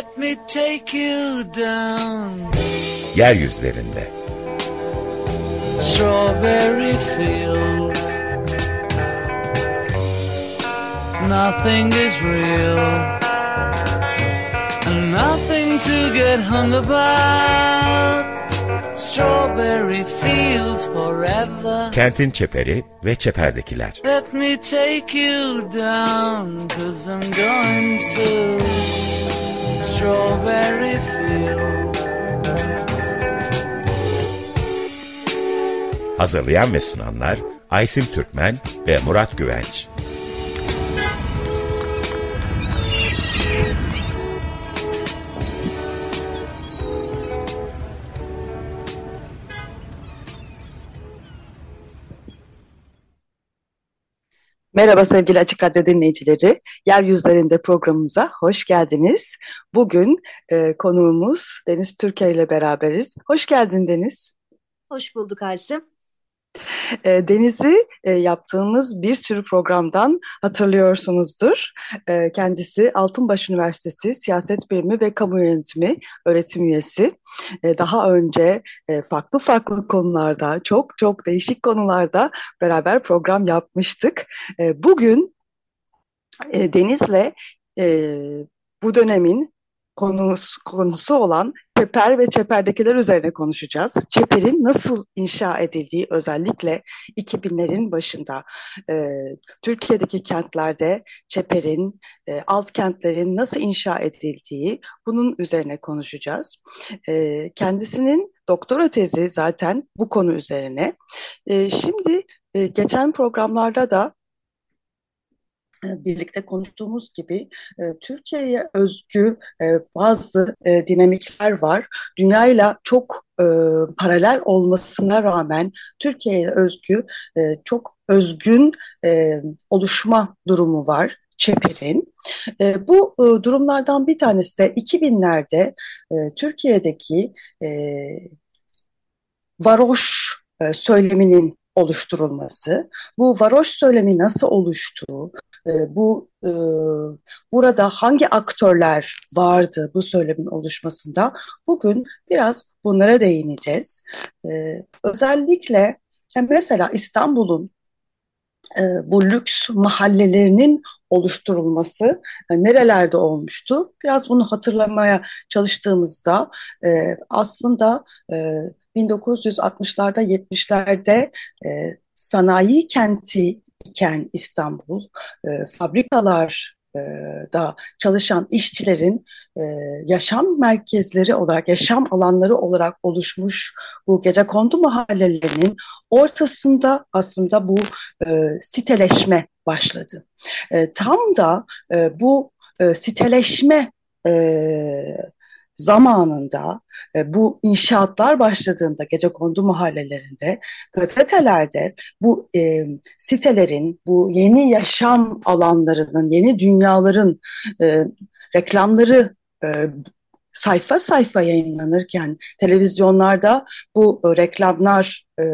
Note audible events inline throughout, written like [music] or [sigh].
Let me take you down. Yeryüzlerinde. Strawberry fields. Nothing is real. And nothing to get hung about. Strawberry fields forever. Kentin çeperi ve çeperdekiler. Let me take you down, cause I'm going to Strawberry Fields. Hazırlayan ve sunanlar Aysim Türkmen ve Murat Güvenç. Merhaba sevgili Açık Radyo dinleyicileri. Yeryüzlerinde programımıza hoş geldiniz. Bugün e, konuğumuz Deniz Türker ile beraberiz. Hoş geldin Deniz. Hoş bulduk Ayşem. E, Deniz'i e, yaptığımız bir sürü programdan hatırlıyorsunuzdur. E, kendisi Altınbaş Üniversitesi Siyaset Bilimi ve Kamu Yönetimi öğretim üyesi. E, daha önce e, farklı farklı konularda, çok çok değişik konularda beraber program yapmıştık. Bugün e, Deniz'le bu dönemin konusu, konusu olan çeper ve çeperdekiler üzerine konuşacağız. Çeperin nasıl inşa edildiği özellikle 2000'lerin başında e, Türkiye'deki kentlerde çeperin, e, alt kentlerin nasıl inşa edildiği bunun üzerine konuşacağız. E, kendisinin doktora tezi zaten bu konu üzerine. E, şimdi e, geçen programlarda da birlikte konuştuğumuz gibi e, Türkiye'ye özgü e, bazı dinamikler var. Dünyayla çok paralel olmasına rağmen Türkiye'ye özgü çok özgün oluşma durumu var. Çeper'in. bu durumlardan bir tanesi de 2000'lerde Türkiye'deki varoş söyleminin oluşturulması, bu varoş söylemi nasıl oluştuğu, e, bu e, burada hangi aktörler vardı bu söylemin oluşmasında bugün biraz bunlara değineceğiz. E, özellikle mesela İstanbul'un e, bu lüks mahallelerinin oluşturulması e, nerelerde olmuştu? Biraz bunu hatırlamaya çalıştığımızda e, aslında e, 1960'larda 70'lerde e, sanayi kenti iken İstanbul, e, fabrikalar e, da çalışan işçilerin e, yaşam merkezleri olarak, yaşam alanları olarak oluşmuş bu gece kondu mahallelerinin ortasında aslında bu e, siteleşme başladı. Tam da bu siteleşme zamanında e, bu inşaatlar başladığında gece kondu mahallelerinde gazetelerde bu e, sitelerin, bu yeni yaşam alanlarının, yeni dünyaların e, reklamları e, sayfa sayfa yayınlanırken televizyonlarda bu e, reklamlar e,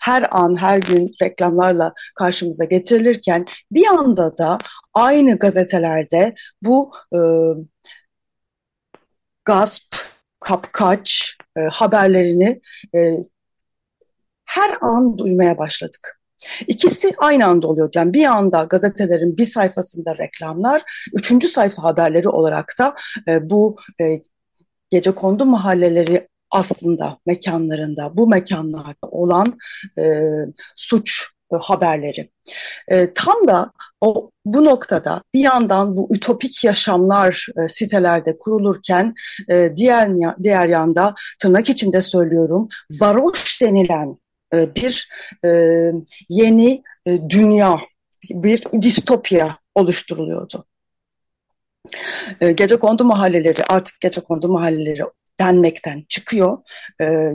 her an her gün reklamlarla karşımıza getirilirken bir anda da aynı gazetelerde bu e, gasp, kapkaç e, haberlerini e, her an duymaya başladık. İkisi aynı anda oluyor. Yani bir anda gazetelerin bir sayfasında reklamlar, üçüncü sayfa haberleri olarak da e, bu e, gece kondu mahalleleri aslında mekanlarında, bu mekanlarda olan e, suç haberleri. E, tam da o bu noktada bir yandan bu ütopik yaşamlar e, sitelerde kurulurken e, diğer diğer yanda tırnak içinde söylüyorum varoş denilen e, bir e, yeni e, dünya, bir distopya oluşturuluyordu. E, gece kondu mahalleleri artık gece kondu mahalleleri denmekten çıkıyor. E,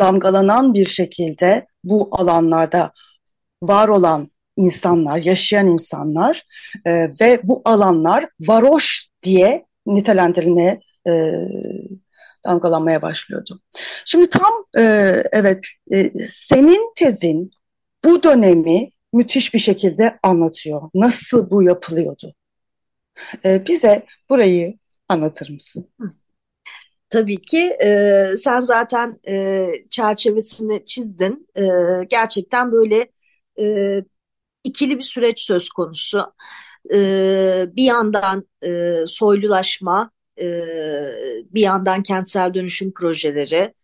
damgalanan bir şekilde bu alanlarda var olan insanlar, yaşayan insanlar e, ve bu alanlar varoş diye nitelendirilmeye e, damgalanmaya başlıyordu. Şimdi tam e, evet e, senin tezin bu dönemi müthiş bir şekilde anlatıyor. Nasıl bu yapılıyordu? E, bize burayı anlatır mısın? Tabii ki e, sen zaten e, çerçevesini çizdin. E, gerçekten böyle e, ikili bir süreç söz konusu. E, bir yandan e, soylulaşma, e, bir yandan kentsel dönüşüm projeleri,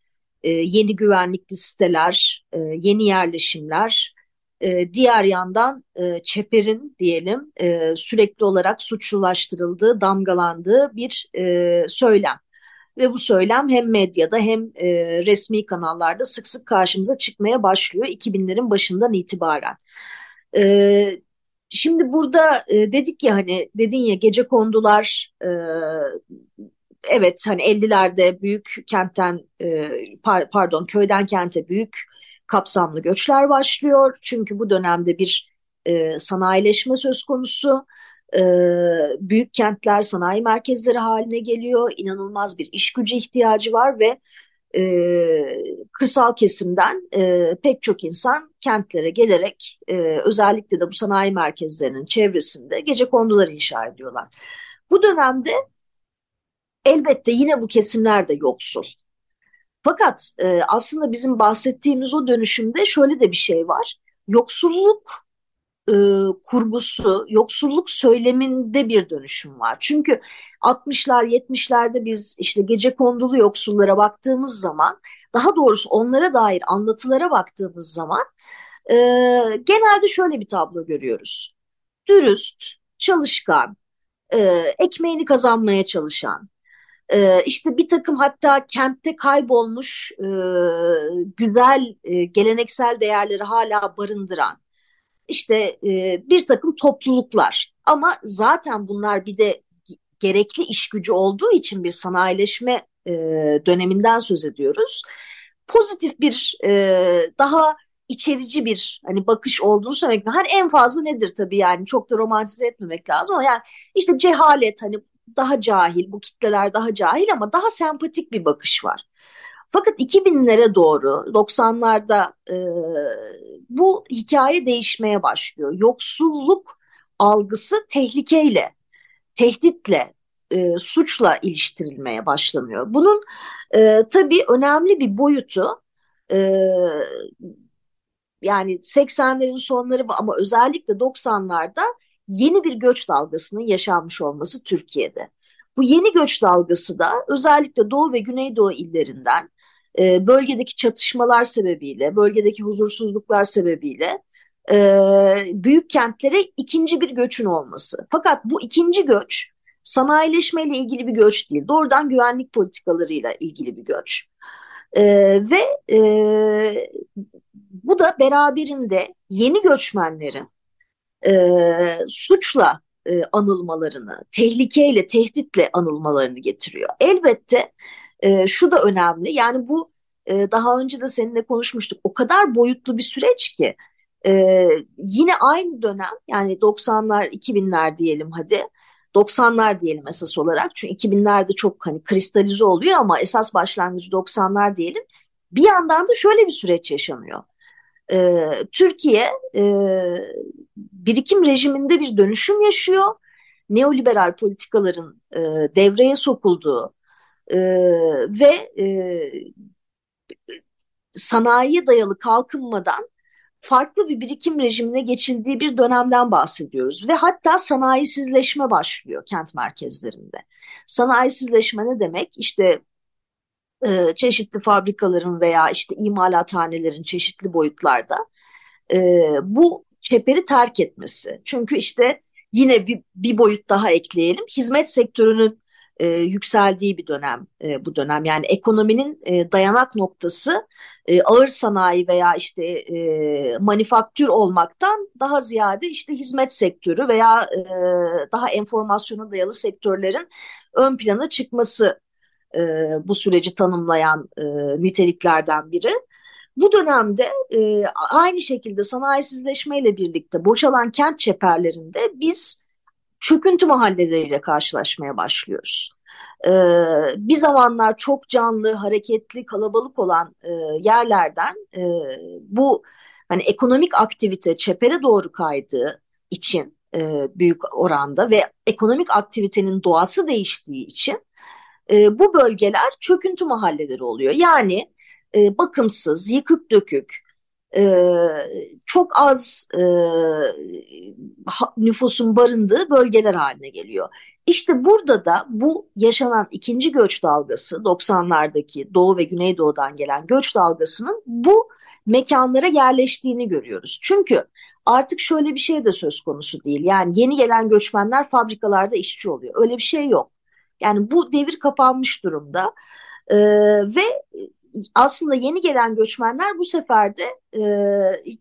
e, yeni güvenlikli siteler, e, yeni yerleşimler, e, diğer yandan e, çeperin diyelim e, sürekli olarak suçlulaştırıldığı, damgalandığı bir e, söylem. Ve bu söylem hem medyada hem e, resmi kanallarda sık sık karşımıza çıkmaya başlıyor 2000'lerin başından itibaren. E, şimdi burada e, dedik ya hani dedin ya gece kondular e, evet hani 50'lerde büyük kentten e, pardon köyden kente büyük kapsamlı göçler başlıyor. Çünkü bu dönemde bir e, sanayileşme söz konusu. E, büyük kentler sanayi merkezleri haline geliyor. İnanılmaz bir iş gücü ihtiyacı var ve e, kırsal kesimden e, pek çok insan kentlere gelerek e, özellikle de bu sanayi merkezlerinin çevresinde gece kondular inşa ediyorlar. Bu dönemde elbette yine bu kesimler de yoksul. Fakat e, aslında bizim bahsettiğimiz o dönüşümde şöyle de bir şey var. Yoksulluk e, kurgusu, yoksulluk söyleminde bir dönüşüm var. Çünkü 60'lar 70'lerde biz işte gece kondulu yoksullara baktığımız zaman daha doğrusu onlara dair anlatılara baktığımız zaman e, genelde şöyle bir tablo görüyoruz. Dürüst, çalışkan, e, ekmeğini kazanmaya çalışan, e, işte bir takım hatta kentte kaybolmuş e, güzel e, geleneksel değerleri hala barındıran işte e, bir takım topluluklar ama zaten bunlar bir de gerekli iş gücü olduğu için bir sanayileşme e, döneminden söz ediyoruz. Pozitif bir e, daha içerici bir hani bakış olduğunu söylemek. Hani en fazla nedir tabii yani çok da romantize etmemek lazım ama yani işte cehalet hani daha cahil, bu kitleler daha cahil ama daha sempatik bir bakış var. Fakat 2000'lere doğru 90'larda e, bu hikaye değişmeye başlıyor. Yoksulluk algısı tehlikeyle, tehditle, e, suçla iliştirilmeye başlanıyor. Bunun e, tabii önemli bir boyutu e, yani 80'lerin sonları ama özellikle 90'larda yeni bir göç dalgasının yaşanmış olması Türkiye'de. Bu yeni göç dalgası da özellikle Doğu ve Güneydoğu illerinden e, bölgedeki çatışmalar sebebiyle, bölgedeki huzursuzluklar sebebiyle e, büyük kentlere ikinci bir göçün olması. Fakat bu ikinci göç sanayileşmeyle ilgili bir göç değil, doğrudan güvenlik politikalarıyla ilgili bir göç. E, ve e, bu da beraberinde yeni göçmenlerin e, suçla e, anılmalarını, tehlikeyle, tehditle anılmalarını getiriyor. Elbette e, şu da önemli, yani bu e, daha önce de seninle konuşmuştuk, o kadar boyutlu bir süreç ki e, yine aynı dönem yani 90'lar, 2000'ler diyelim hadi, 90'lar diyelim esas olarak çünkü 2000'lerde çok hani kristalize oluyor ama esas başlangıcı 90'lar diyelim. Bir yandan da şöyle bir süreç yaşanıyor. Ee, Türkiye e, birikim rejiminde bir dönüşüm yaşıyor. Neoliberal politikaların e, devreye sokulduğu e, ve e, sanayiye dayalı kalkınmadan farklı bir birikim rejimine geçildiği bir dönemden bahsediyoruz ve hatta sanayisizleşme başlıyor kent merkezlerinde. Sanayisizleşme ne demek? İşte e, çeşitli fabrikaların veya işte imalathanelerin çeşitli boyutlarda e, bu çeperi terk etmesi. Çünkü işte yine bir, bir boyut daha ekleyelim. Hizmet sektörünün e, yükseldiği bir dönem e, bu dönem. Yani ekonominin e, dayanak noktası e, ağır sanayi veya işte e, manifaktür olmaktan daha ziyade işte hizmet sektörü veya e, daha enformasyona dayalı sektörlerin ön plana çıkması e, bu süreci tanımlayan e, niteliklerden biri. Bu dönemde e, aynı şekilde sanayisizleşmeyle birlikte boşalan kent çeperlerinde biz çöküntü mahalleleriyle karşılaşmaya başlıyoruz. E, bir zamanlar çok canlı, hareketli, kalabalık olan e, yerlerden e, bu hani ekonomik aktivite çepere doğru kaydığı için e, büyük oranda ve ekonomik aktivitenin doğası değiştiği için e, bu bölgeler çöküntü mahalleleri oluyor. Yani e, bakımsız, yıkık dökük, e, çok az e, nüfusun barındığı bölgeler haline geliyor. İşte burada da bu yaşanan ikinci göç dalgası 90'lardaki Doğu ve Güneydoğu'dan gelen göç dalgasının bu mekanlara yerleştiğini görüyoruz. Çünkü artık şöyle bir şey de söz konusu değil. Yani yeni gelen göçmenler fabrikalarda işçi oluyor. Öyle bir şey yok. Yani bu devir kapanmış durumda. Ee, ve aslında yeni gelen göçmenler bu sefer de e,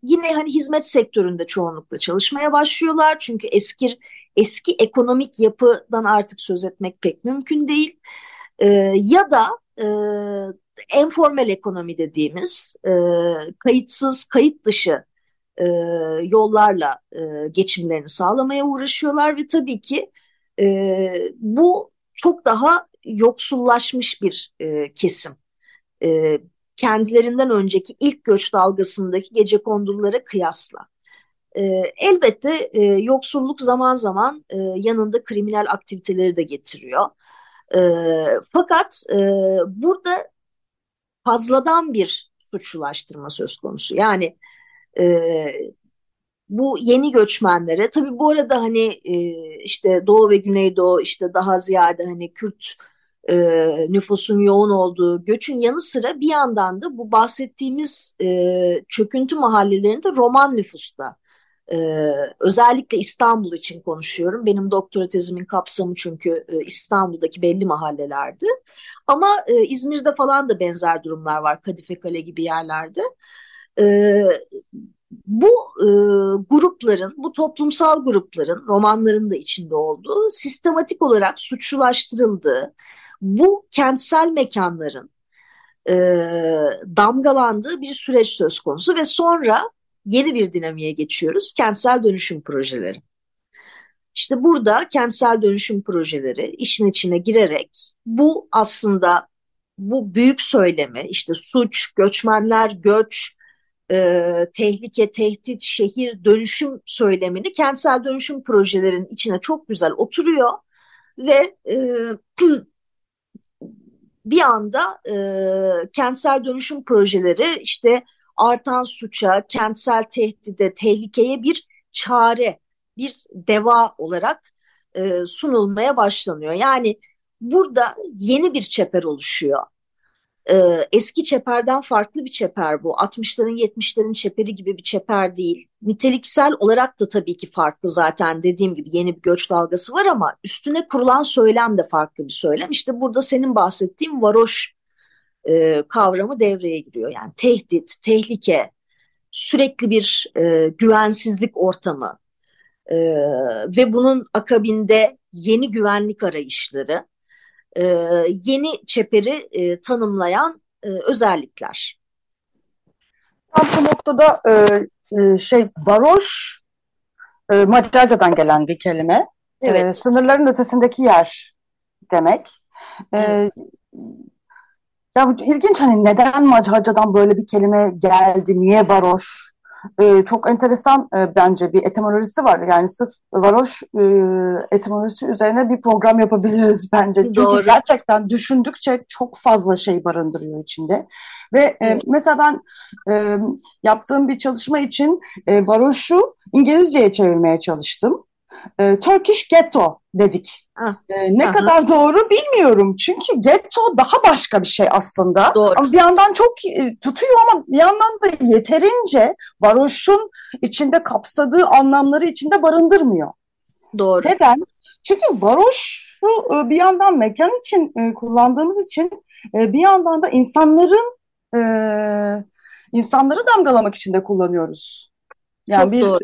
yine hani hizmet sektöründe çoğunlukla çalışmaya başlıyorlar. Çünkü eski eski ekonomik yapıdan artık söz etmek pek mümkün değil. E, ya da e, enformel ekonomi dediğimiz e, kayıtsız, kayıt dışı e, yollarla e, geçimlerini sağlamaya uğraşıyorlar ve tabii ki e, bu çok daha yoksullaşmış bir e, kesim. E, kendilerinden önceki ilk göç dalgasındaki gece kondulara kıyasla. E, elbette e, yoksulluk zaman zaman e, yanında kriminal aktiviteleri de getiriyor. E, fakat e, burada fazladan bir suçlulaştırma söz konusu. Yani e, bu yeni göçmenlere tabii bu arada hani e, işte Doğu ve Güneydoğu işte daha ziyade hani Kürt e, nüfusun yoğun olduğu göçün yanı sıra bir yandan da bu bahsettiğimiz e, çöküntü mahallelerinde Roman nüfusta ee, özellikle İstanbul için konuşuyorum. Benim doktora tezimin kapsamı çünkü e, İstanbul'daki belli mahallelerdi. Ama e, İzmir'de falan da benzer durumlar var. Kadife Kale gibi yerlerde. E, bu e, grupların, bu toplumsal grupların, romanların da içinde olduğu, sistematik olarak suçlulaştırıldığı, bu kentsel mekanların e, damgalandığı bir süreç söz konusu ve sonra yeni bir dinamiğe geçiyoruz. Kentsel dönüşüm projeleri. İşte burada kentsel dönüşüm projeleri işin içine girerek bu aslında bu büyük söylemi işte suç, göçmenler, göç, e, tehlike, tehdit, şehir, dönüşüm söylemini kentsel dönüşüm projelerinin içine çok güzel oturuyor ve e, [clears throat] bir anda e, kentsel dönüşüm projeleri işte artan suça, kentsel tehdide, tehlikeye bir çare, bir deva olarak e, sunulmaya başlanıyor. Yani burada yeni bir çeper oluşuyor. E, eski çeperden farklı bir çeper bu. 60'ların 70'lerin çeperi gibi bir çeper değil. Niteliksel olarak da tabii ki farklı zaten dediğim gibi yeni bir göç dalgası var ama üstüne kurulan söylem de farklı bir söylem. İşte burada senin bahsettiğin varoş e, kavramı devreye giriyor. Yani tehdit, tehlike, sürekli bir e, güvensizlik ortamı e, ve bunun akabinde yeni güvenlik arayışları, e, yeni çeperi e, tanımlayan e, özellikler. Tam bu noktada e, e, şey varoş e, Macarcadan gelen bir kelime. Evet. E, sınırların ötesindeki yer demek. E, evet. Ya bu ilginç hani neden Macarcadan böyle bir kelime geldi, niye varoş? Ee, çok enteresan e, bence bir etimolojisi var. Yani sırf varoş e, etimolojisi üzerine bir program yapabiliriz [laughs] bence. Çünkü Doğru. gerçekten düşündükçe çok fazla şey barındırıyor içinde. Ve e, mesela ben e, yaptığım bir çalışma için e, varoşu İngilizceye çevirmeye çalıştım. E, Turkish ghetto dedik. Ee, ne Aha. kadar doğru bilmiyorum. Çünkü getto daha başka bir şey aslında. Doğru. Ama bir yandan çok e, tutuyor ama bir yandan da yeterince varoşun içinde kapsadığı anlamları içinde barındırmıyor. Doğru. Neden? Çünkü varoşu e, bir yandan mekan için e, kullandığımız için bir yandan da insanların insanları damgalamak için de kullanıyoruz. Yani çok bir doğru.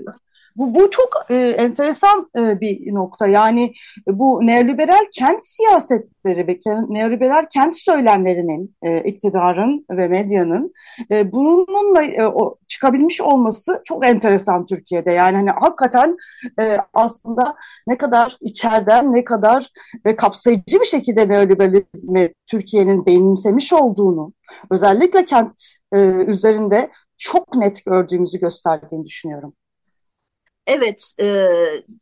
Bu, bu çok e, enteresan e, bir nokta. Yani bu neoliberal kent siyasetleri ve neoliberal kent söylemlerinin, e, iktidarın ve medyanın e, bununla e, o, çıkabilmiş olması çok enteresan Türkiye'de. Yani hani hakikaten e, aslında ne kadar içeriden ne kadar e, kapsayıcı bir şekilde neoliberalizmi Türkiye'nin benimsemiş olduğunu, özellikle kent e, üzerinde çok net gördüğümüzü gösterdiğini düşünüyorum. Evet, e,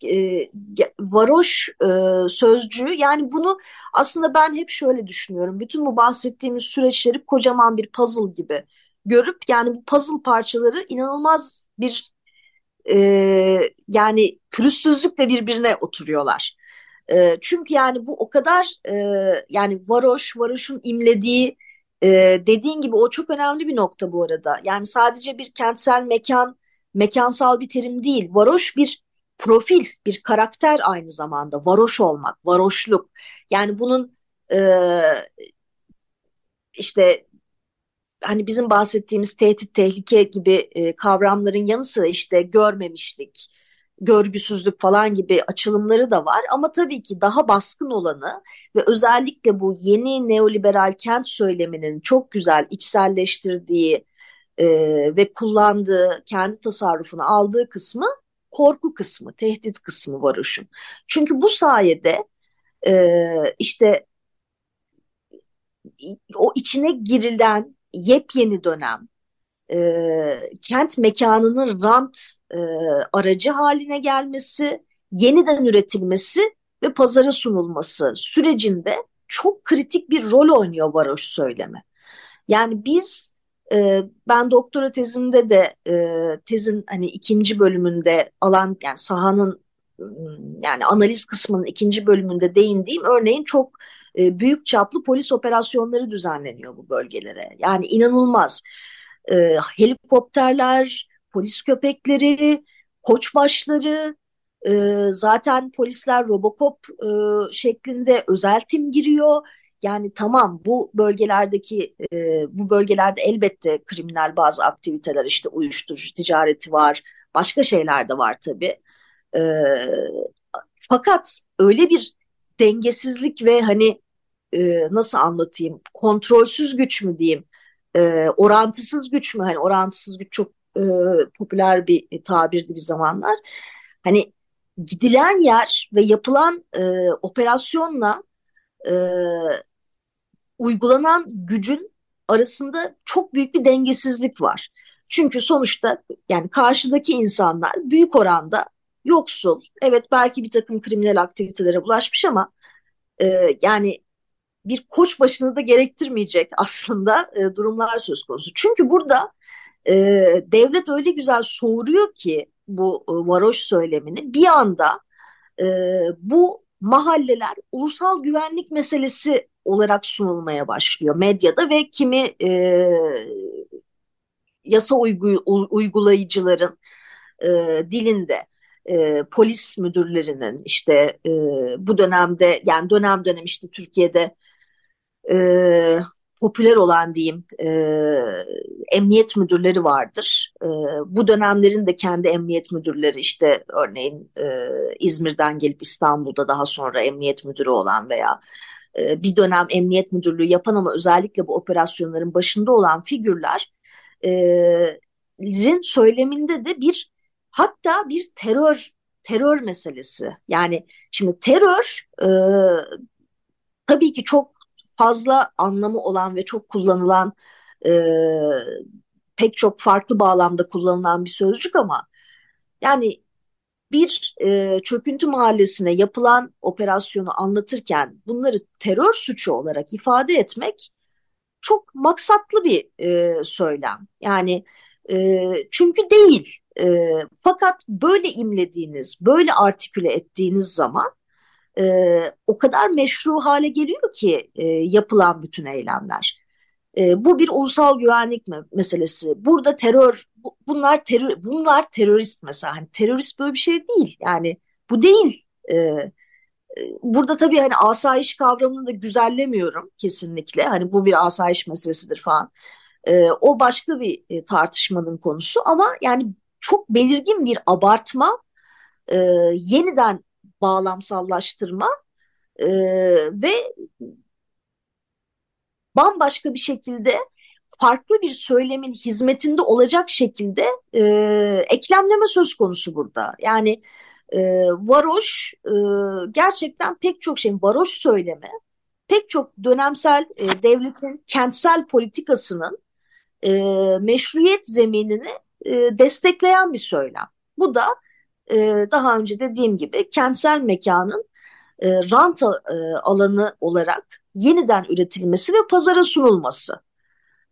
e, varoş e, sözcüğü yani bunu aslında ben hep şöyle düşünüyorum. Bütün bu bahsettiğimiz süreçleri kocaman bir puzzle gibi görüp yani bu puzzle parçaları inanılmaz bir e, yani pürüzsüzlükle birbirine oturuyorlar. E, çünkü yani bu o kadar e, yani varoş, varoşun imlediği e, dediğin gibi o çok önemli bir nokta bu arada. Yani sadece bir kentsel mekan, mekansal bir terim değil. Varoş bir profil, bir karakter aynı zamanda. Varoş olmak, varoşluk. Yani bunun e, işte hani bizim bahsettiğimiz tehdit, tehlike gibi e, kavramların yanı sıra işte görmemişlik, görgüsüzlük falan gibi açılımları da var. Ama tabii ki daha baskın olanı ve özellikle bu yeni neoliberal kent söyleminin çok güzel içselleştirdiği e, ve kullandığı, kendi tasarrufunu aldığı kısmı korku kısmı, tehdit kısmı varoşun. Çünkü bu sayede e, işte o içine girilen yepyeni dönem, e, kent mekanının rant e, aracı haline gelmesi, yeniden üretilmesi ve pazara sunulması sürecinde çok kritik bir rol oynuyor varoş söylemi. Yani biz e, ben doktora tezimde de e, tezin hani ikinci bölümünde alan yani sahanın yani analiz kısmının ikinci bölümünde değindiğim örneğin çok e, büyük çaplı polis operasyonları düzenleniyor bu bölgelere. Yani inanılmaz. E, helikopterler, polis köpekleri, koçbaşları, e, zaten polisler Robocop e, şeklinde özel tim giriyor. Yani tamam bu bölgelerdeki e, bu bölgelerde elbette kriminal bazı aktiviteler işte uyuşturucu ticareti var, başka şeyler de var tabii. E, fakat öyle bir dengesizlik ve hani e, nasıl anlatayım kontrolsüz güç mü diyeyim e, orantısız güç mü hani orantısız güç çok e, popüler bir tabirdi bir zamanlar hani gidilen yer ve yapılan e, operasyonla e, uygulanan gücün arasında çok büyük bir dengesizlik var. Çünkü sonuçta yani karşıdaki insanlar büyük oranda yoksul. Evet belki bir takım kriminal aktivitelere bulaşmış ama e, yani bir koç başını da gerektirmeyecek [laughs] aslında e, durumlar söz konusu. Çünkü burada e, devlet öyle güzel soğuruyor ki bu e, varoş söylemini bir anda e, bu mahalleler ulusal güvenlik meselesi olarak sunulmaya başlıyor medyada ve kimi e, yasa uygu, uygulayıcıların e, dilinde e, polis müdürlerinin işte e, bu dönemde yani dönem dönem işte Türkiye'de e, popüler olan diyeyim e, emniyet müdürleri vardır. E, bu dönemlerin de kendi emniyet müdürleri işte örneğin e, İzmir'den gelip İstanbul'da daha sonra emniyet müdürü olan veya e, bir dönem emniyet müdürlüğü yapan ama özellikle bu operasyonların başında olan figürlerin söyleminde de bir hatta bir terör terör meselesi. Yani şimdi terör e, tabii ki çok fazla anlamı olan ve çok kullanılan e, pek çok farklı bağlamda kullanılan bir sözcük ama yani bir e, çöküntü mahallesine yapılan operasyonu anlatırken bunları terör suçu olarak ifade etmek çok maksatlı bir e, söylem. Yani e, çünkü değil. E, fakat böyle imlediğiniz, böyle artiküle ettiğiniz zaman e, o kadar meşru hale geliyor ki e, yapılan bütün eylemler. E, bu bir ulusal güvenlik meselesi. Burada terör, bu, bunlar terör, bunlar terörist mesela. Hani terörist böyle bir şey değil. Yani bu değil. E, e, burada tabii hani asayiş kavramını da güzellemiyorum kesinlikle. Hani bu bir asayiş meselesidir falan. E, o başka bir e, tartışmanın konusu ama yani çok belirgin bir abartma, e, yeniden bağlamsallaştırma e, ve bambaşka bir şekilde farklı bir söylemin hizmetinde olacak şekilde e, eklemleme söz konusu burada. Yani e, varoş e, gerçekten pek çok şeyin varoş söyleme pek çok dönemsel e, devletin kentsel politikasının e, meşruiyet zeminini e, destekleyen bir söylem. Bu da e, daha önce dediğim gibi kentsel mekanın e, rant e, alanı olarak yeniden üretilmesi ve pazara sunulması.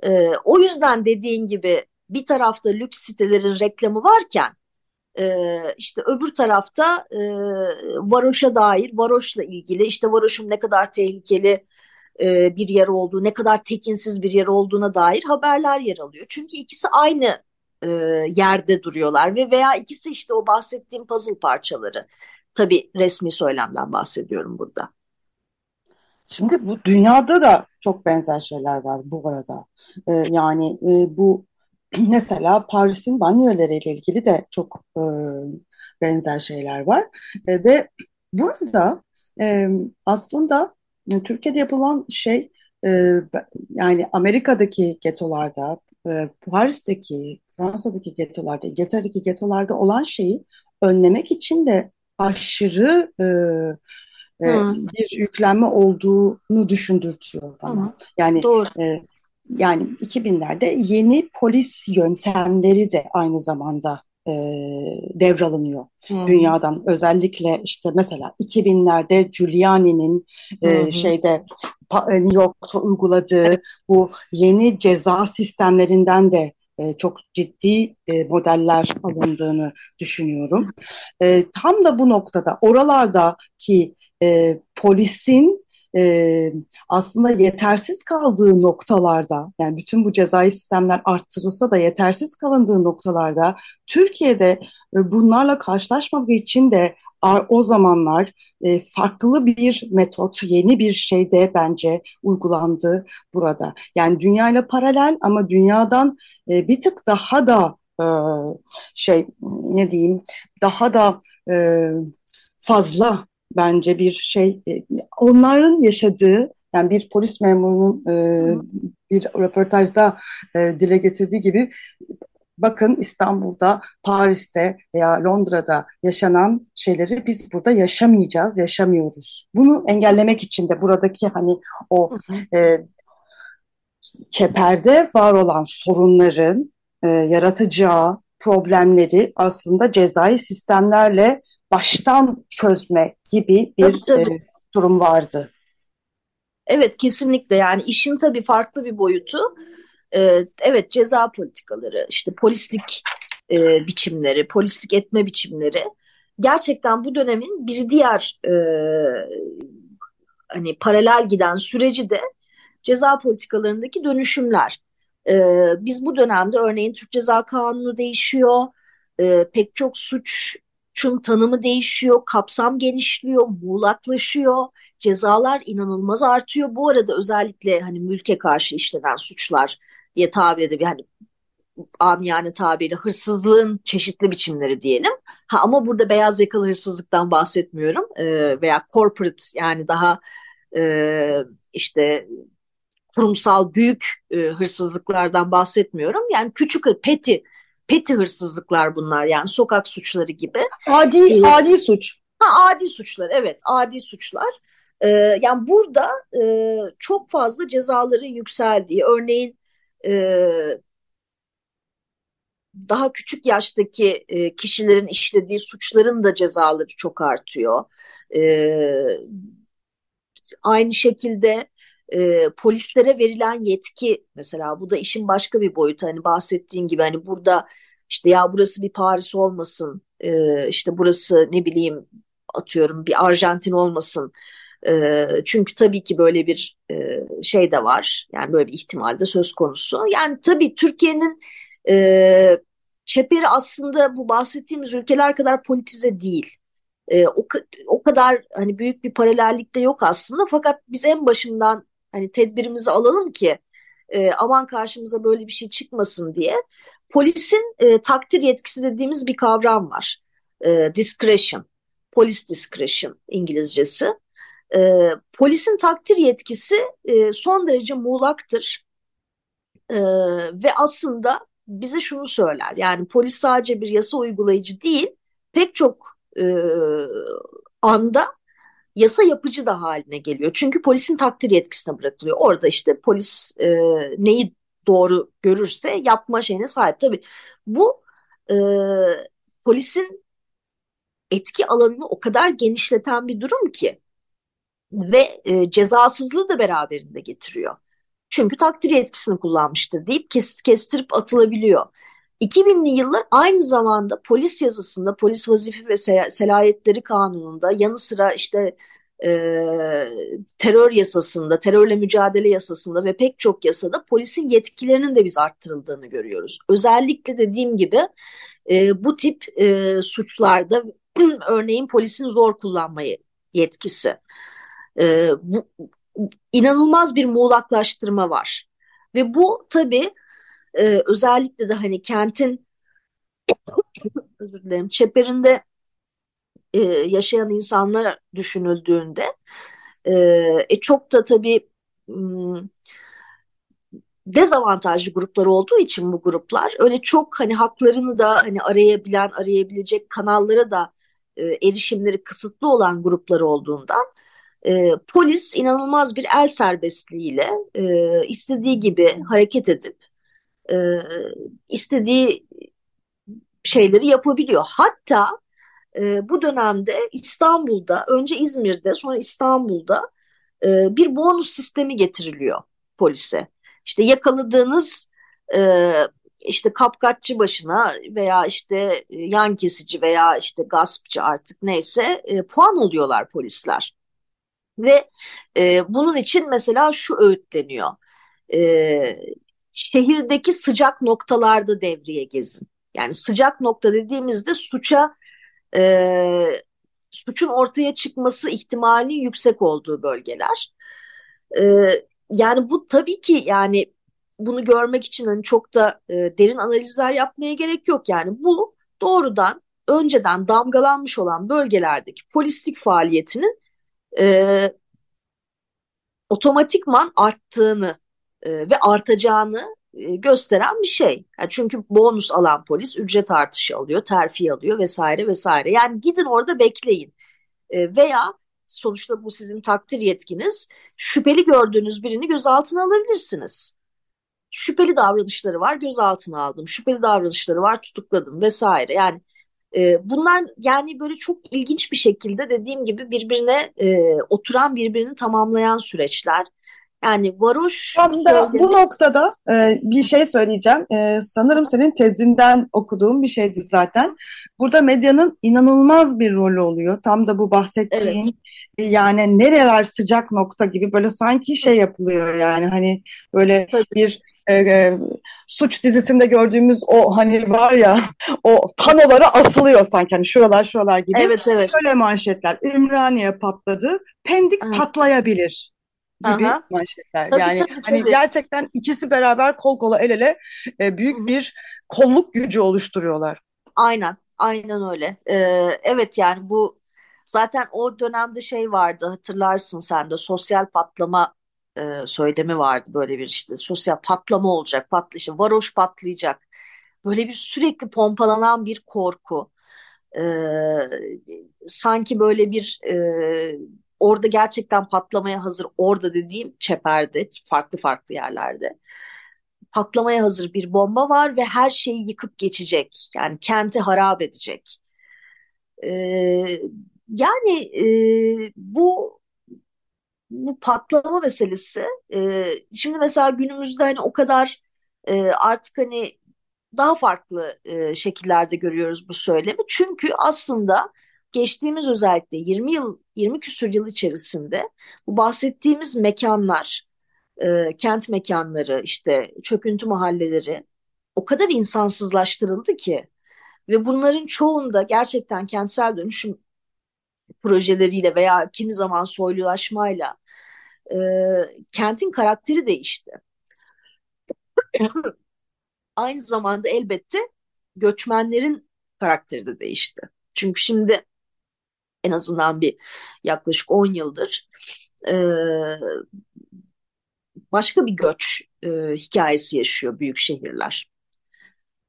E, o yüzden dediğin gibi bir tarafta lüks sitelerin reklamı varken e, işte öbür tarafta e, varoşa dair, varoşla ilgili işte varoşun ne kadar tehlikeli e, bir yer olduğu, ne kadar tekinsiz bir yer olduğuna dair haberler yer alıyor. Çünkü ikisi aynı yerde duruyorlar ve veya ikisi işte o bahsettiğim puzzle parçaları. Tabii resmi söylemden bahsediyorum burada. Şimdi bu dünyada da çok benzer şeyler var bu arada. Ee, yani e, bu [clears throat] mesela Paris'in banyolarıyla ilgili de çok e, benzer şeyler var. E, ve burada e, aslında e, Türkiye'de yapılan şey e, yani Amerika'daki getolarda, e, Paris'teki, Fransa'daki getolarda, İngiltere'deki getolarda olan şeyi önlemek için de aşırı e, e, bir yüklenme olduğunu düşündürtüyor bana. Hı. Yani Doğru. E, yani 2000'lerde yeni polis yöntemleri de aynı zamanda e, devralınıyor hmm. dünyadan. Özellikle işte mesela 2000'lerde Giuliani'nin e, şeyde e, New York'ta uyguladığı bu yeni ceza sistemlerinden de e, çok ciddi e, modeller alındığını düşünüyorum. Tam da bu noktada oralardaki e, polisin e, aslında yetersiz kaldığı noktalarda yani bütün bu cezai sistemler arttırılsa da yetersiz kalındığı noktalarda Türkiye'de e, bunlarla karşılaşmamak için de o zamanlar e, farklı bir metot, yeni bir şey de bence uygulandı burada. Yani dünyayla paralel ama dünyadan e, bir tık daha da e, şey ne diyeyim daha da e, fazla bence bir şey e, onların yaşadığı yani bir polis memurunun e, bir röportajda e, dile getirdiği gibi bakın İstanbul'da, Paris'te veya Londra'da yaşanan şeyleri biz burada yaşamayacağız, yaşamıyoruz. Bunu engellemek için de buradaki hani o e, çeperde var olan sorunların e, yaratacağı problemleri aslında cezai sistemlerle baştan çözme gibi bir tabii, tabii. E, durum vardı. Evet kesinlikle yani işin tabii farklı bir boyutu. Ee, evet ceza politikaları, işte polislik e, biçimleri, polislik etme biçimleri gerçekten bu dönemin bir diğer e, hani paralel giden süreci de ceza politikalarındaki dönüşümler. Ee, biz bu dönemde örneğin Türk Ceza Kanunu değişiyor, e, pek çok suç suçun tanımı değişiyor, kapsam genişliyor, muğlaklaşıyor, cezalar inanılmaz artıyor. Bu arada özellikle hani mülke karşı işlenen suçlar diye tabir edebilir. Hani amiyane tabiri hırsızlığın çeşitli biçimleri diyelim. Ha, ama burada beyaz yakalı hırsızlıktan bahsetmiyorum ee, veya corporate yani daha e, işte kurumsal büyük e, hırsızlıklardan bahsetmiyorum. Yani küçük peti peti hırsızlıklar bunlar yani sokak suçları gibi. Adi ee, adi suç. Ha adi suçlar evet adi suçlar. Ee, yani burada e, çok fazla cezaların yükseldiği örneğin e, daha küçük yaştaki e, kişilerin işlediği suçların da cezaları çok artıyor. E, aynı şekilde e, polislere verilen yetki mesela bu da işin başka bir boyutu. Hani bahsettiğin gibi hani burada işte ya burası bir Paris olmasın e, işte burası ne bileyim atıyorum bir Arjantin olmasın. E, çünkü tabii ki böyle bir e, şey de var. Yani böyle bir ihtimal de söz konusu. Yani tabii Türkiye'nin e, çeperi aslında bu bahsettiğimiz ülkeler kadar politize değil. E, o, o kadar hani büyük bir paralellik de yok aslında. Fakat biz en başından hani tedbirimizi alalım ki e, aman karşımıza böyle bir şey çıkmasın diye. Polisin e, takdir yetkisi dediğimiz bir kavram var. E, discretion, polis discretion İngilizcesi. E, polisin takdir yetkisi e, son derece muğlaktır. E, ve aslında bize şunu söyler. Yani polis sadece bir yasa uygulayıcı değil, pek çok e, anda yasa yapıcı da haline geliyor. Çünkü polisin takdir yetkisine bırakılıyor. Orada işte polis e, neyi doğru görürse yapma şeyine sahip. Tabii bu e, polisin etki alanını o kadar genişleten bir durum ki ve e, cezasızlığı da beraberinde getiriyor. Çünkü takdir yetkisini kullanmıştır deyip kes, kestirip atılabiliyor. 2000'li yıllar aynı zamanda polis yazısında, polis vazife ve selayetleri kanununda yanı sıra işte e, terör yasasında, terörle mücadele yasasında ve pek çok yasada polisin yetkilerinin de biz arttırıldığını görüyoruz. Özellikle dediğim gibi e, bu tip e, suçlarda [clears throat] örneğin polisin zor kullanmayı yetkisi. E, bu, inanılmaz bir muğlaklaştırma var. Ve bu tabii e, özellikle de hani kentin [coughs] özür dilerim çeperinde e, yaşayan insanlar düşünüldüğünde e, e, çok da tabii hmm, dezavantajlı gruplar olduğu için bu gruplar öyle çok hani haklarını da hani arayabilen arayabilecek kanallara da e, erişimleri kısıtlı olan gruplar olduğundan e, polis inanılmaz bir el serbestliğiyle e, istediği gibi hareket edip e, istediği şeyleri yapabiliyor. Hatta e, bu dönemde İstanbul'da, önce İzmir'de, sonra İstanbul'da e, bir bonus sistemi getiriliyor polise. İşte yakaladığınız e, işte kapkaççı başına veya işte e, yan kesici veya işte gaspçı artık neyse e, puan alıyorlar polisler. Ve e, bunun için mesela şu öğütleniyor. E, şehirdeki sıcak noktalarda devreye gezin. Yani sıcak nokta dediğimizde suça e, suçun ortaya çıkması ihtimalinin yüksek olduğu bölgeler. E, yani bu tabii ki yani bunu görmek için hani çok da e, derin analizler yapmaya gerek yok. Yani bu doğrudan önceden damgalanmış olan bölgelerdeki polislik faaliyetinin e, otomatikman arttığını e, ve artacağını e, gösteren bir şey. Yani çünkü bonus alan polis ücret artışı alıyor, terfi alıyor vesaire vesaire. Yani gidin orada bekleyin. E, veya sonuçta bu sizin takdir yetkiniz. Şüpheli gördüğünüz birini gözaltına alabilirsiniz. Şüpheli davranışları var, gözaltına aldım. Şüpheli davranışları var, tutukladım vesaire. Yani e, bunlar yani böyle çok ilginç bir şekilde dediğim gibi birbirine e, oturan birbirini tamamlayan süreçler. Yani varoş... Tam da bu noktada e, bir şey söyleyeceğim. E, sanırım senin tezinden okuduğum bir şeydi zaten. Burada medyanın inanılmaz bir rolü oluyor. Tam da bu bahsettiğin evet. E, yani nereler sıcak nokta gibi böyle sanki şey yapılıyor yani hani böyle Tabii. bir e, e, suç dizisinde gördüğümüz o hani var ya o panolara asılıyor sanki hani şuralar şuralar gibi. Evet evet. Şöyle manşetler. Ümraniye patladı. Pendik evet. patlayabilir gibi Aha. manşetler. Tabii, yani tabii, hani tabii. gerçekten ikisi beraber kol kola el ele e, büyük bir kolluk gücü oluşturuyorlar. Aynen, aynen öyle. Ee, evet yani bu zaten o dönemde şey vardı hatırlarsın sen de sosyal patlama e, söylemi vardı böyle bir işte sosyal patlama olacak, patlı işte varoş patlayacak. Böyle bir sürekli pompalanan bir korku. Ee, sanki böyle bir e, orada gerçekten patlamaya hazır orada dediğim çeperde farklı farklı yerlerde patlamaya hazır bir bomba var ve her şeyi yıkıp geçecek. Yani kenti harap edecek. Ee, yani e, bu bu patlama meselesi e, şimdi mesela günümüzde hani o kadar e, artık hani daha farklı e, şekillerde görüyoruz bu söylemi. Çünkü aslında geçtiğimiz özellikle 20 yıl 20 küsur yıl içerisinde bu bahsettiğimiz mekanlar, e, kent mekanları, işte çöküntü mahalleleri o kadar insansızlaştırıldı ki ve bunların çoğunda gerçekten kentsel dönüşüm projeleriyle veya kimi zaman soylulaşmayla e, kentin karakteri değişti. [clears throat] Aynı zamanda elbette göçmenlerin karakteri de değişti. Çünkü şimdi en azından bir yaklaşık 10 yıldır e, başka bir göç e, hikayesi yaşıyor büyük şehirler.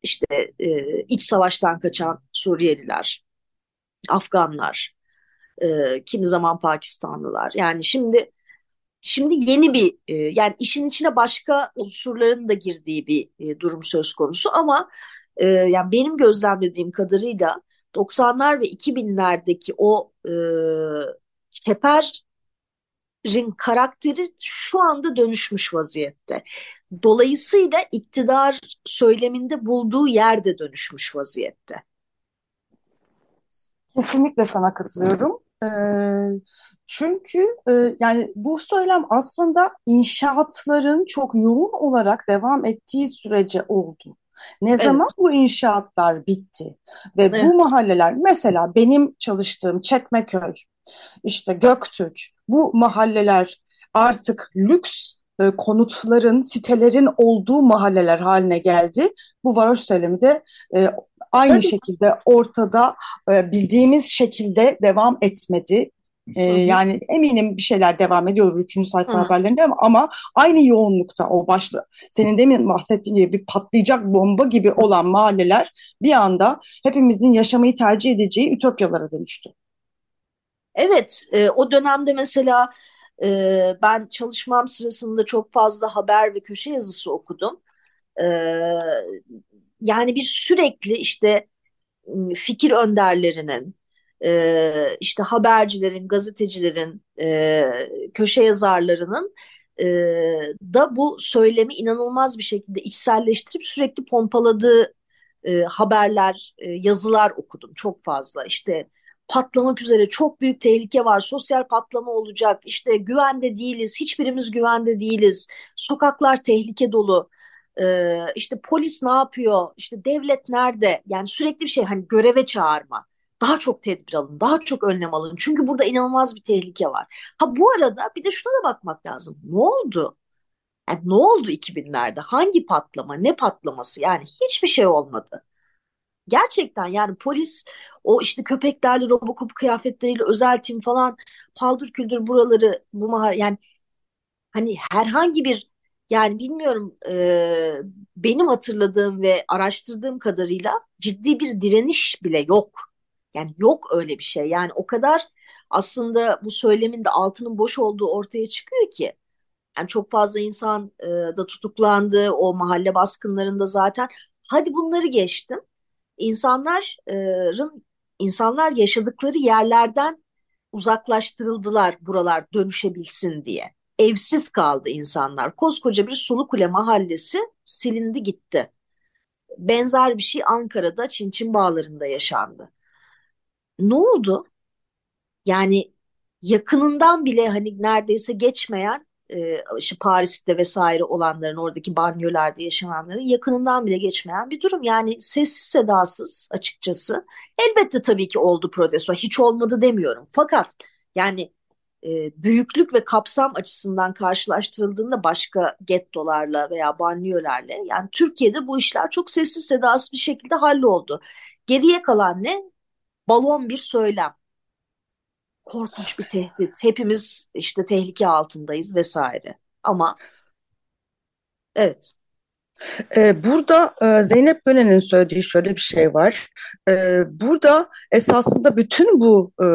İşte e, iç savaştan kaçan Suriyeliler, Afganlar, e, kimi zaman Pakistanlılar. Yani şimdi şimdi yeni bir e, yani işin içine başka unsurların da girdiği bir e, durum söz konusu ama e, yani benim gözlemlediğim kadarıyla 90'lar ve 2000'lerdeki o e, Seper'in karakteri şu anda dönüşmüş vaziyette. Dolayısıyla iktidar söyleminde bulduğu yer de dönüşmüş vaziyette. Kesinlikle sana katılıyorum. Ee, çünkü e, yani bu söylem aslında inşaatların çok yoğun olarak devam ettiği sürece oldu. Ne Evet, zaman bu inşaatlar bitti ve evet. bu mahalleler mesela benim çalıştığım Çekmeköy, işte Göktürk bu mahalleler artık lüks e, konutların, sitelerin olduğu mahalleler haline geldi. Bu varoş söylemi de e, aynı Tabii. şekilde ortada e, bildiğimiz şekilde devam etmedi. E, yani eminim bir şeyler devam ediyor üçüncü sayfa Hı. haberlerinde ama, ama aynı yoğunlukta o başlı senin demin bahsettiğin gibi bir patlayacak bomba gibi olan mahalleler bir anda hepimizin yaşamayı tercih edeceği ütopyalara dönüştü. Evet, e, o dönemde mesela e, ben çalışmam sırasında çok fazla haber ve köşe yazısı okudum. E, yani bir sürekli işte fikir önderlerinin, e, işte habercilerin, gazetecilerin, e, köşe yazarlarının e, da bu söylemi inanılmaz bir şekilde içselleştirip sürekli pompaladığı e, haberler, e, yazılar okudum çok fazla. İşte patlamak üzere çok büyük tehlike var, sosyal patlama olacak, işte güvende değiliz, hiçbirimiz güvende değiliz, sokaklar tehlike dolu. Ee, işte polis ne yapıyor? İşte devlet nerede? Yani sürekli bir şey hani göreve çağırma. Daha çok tedbir alın, daha çok önlem alın. Çünkü burada inanılmaz bir tehlike var. Ha bu arada bir de şuna da bakmak lazım. Ne oldu? Yani ne oldu 2000'lerde? Hangi patlama? Ne patlaması? Yani hiçbir şey olmadı. Gerçekten yani polis o işte köpeklerle Robocop kıyafetleriyle özel tim falan paldır küldür buraları bu mahalle yani hani herhangi bir yani bilmiyorum e, benim hatırladığım ve araştırdığım kadarıyla ciddi bir direniş bile yok. Yani yok öyle bir şey. Yani o kadar aslında bu söylemin de altının boş olduğu ortaya çıkıyor ki. Yani çok fazla insan e, da tutuklandı o mahalle baskınlarında zaten. Hadi bunları geçtim. İnsanların insanlar yaşadıkları yerlerden uzaklaştırıldılar buralar dönüşebilsin diye. Evsiz kaldı insanlar. Koskoca bir Sulukule mahallesi silindi gitti. Benzer bir şey Ankara'da Çinçin Bağları'nda yaşandı. Ne oldu? Yani yakınından bile hani neredeyse geçmeyen e, işte Paris'te vesaire olanların oradaki banyolarda yaşananların yakınından bile geçmeyen bir durum. Yani sessiz sedasız açıkçası. Elbette tabii ki oldu protesto. Hiç olmadı demiyorum. Fakat yani e, büyüklük ve kapsam açısından karşılaştırıldığında başka gettolarla veya banliyölerle yani Türkiye'de bu işler çok sessiz sedasız bir şekilde halloldu. Geriye kalan ne? Balon bir söylem korkunç bir tehdit. Hepimiz işte tehlike altındayız vesaire. Ama evet. Ee, burada e, Zeynep Gönen'in söylediği şöyle bir şey var. Ee, burada esasında bütün bu e,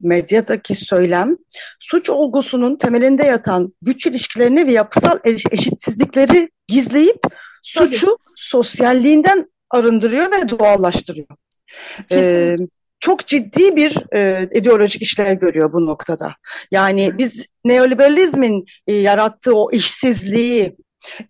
medyadaki söylem suç olgusunun temelinde yatan güç ilişkilerini ve yapısal eş- eşitsizlikleri gizleyip suçu sosyalliğinden arındırıyor ve doğallaştırıyor. Ee, Kesinlikle. Çok ciddi bir e, ideolojik işlev görüyor bu noktada. Yani biz neoliberalizmin e, yarattığı o işsizliği,